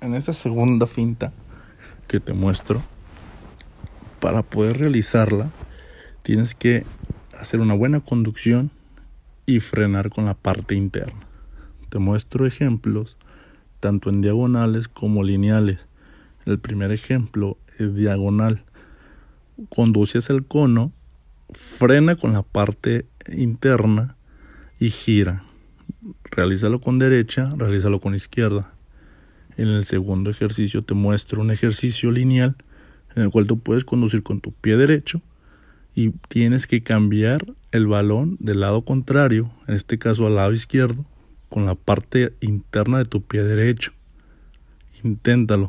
En esta segunda finta que te muestro, para poder realizarla, tienes que hacer una buena conducción y frenar con la parte interna. Te muestro ejemplos tanto en diagonales como lineales. El primer ejemplo es diagonal. Conduces el cono, frena con la parte interna y gira. Realízalo con derecha, realízalo con izquierda. En el segundo ejercicio te muestro un ejercicio lineal en el cual tú puedes conducir con tu pie derecho y tienes que cambiar el balón del lado contrario, en este caso al lado izquierdo, con la parte interna de tu pie derecho. Inténtalo.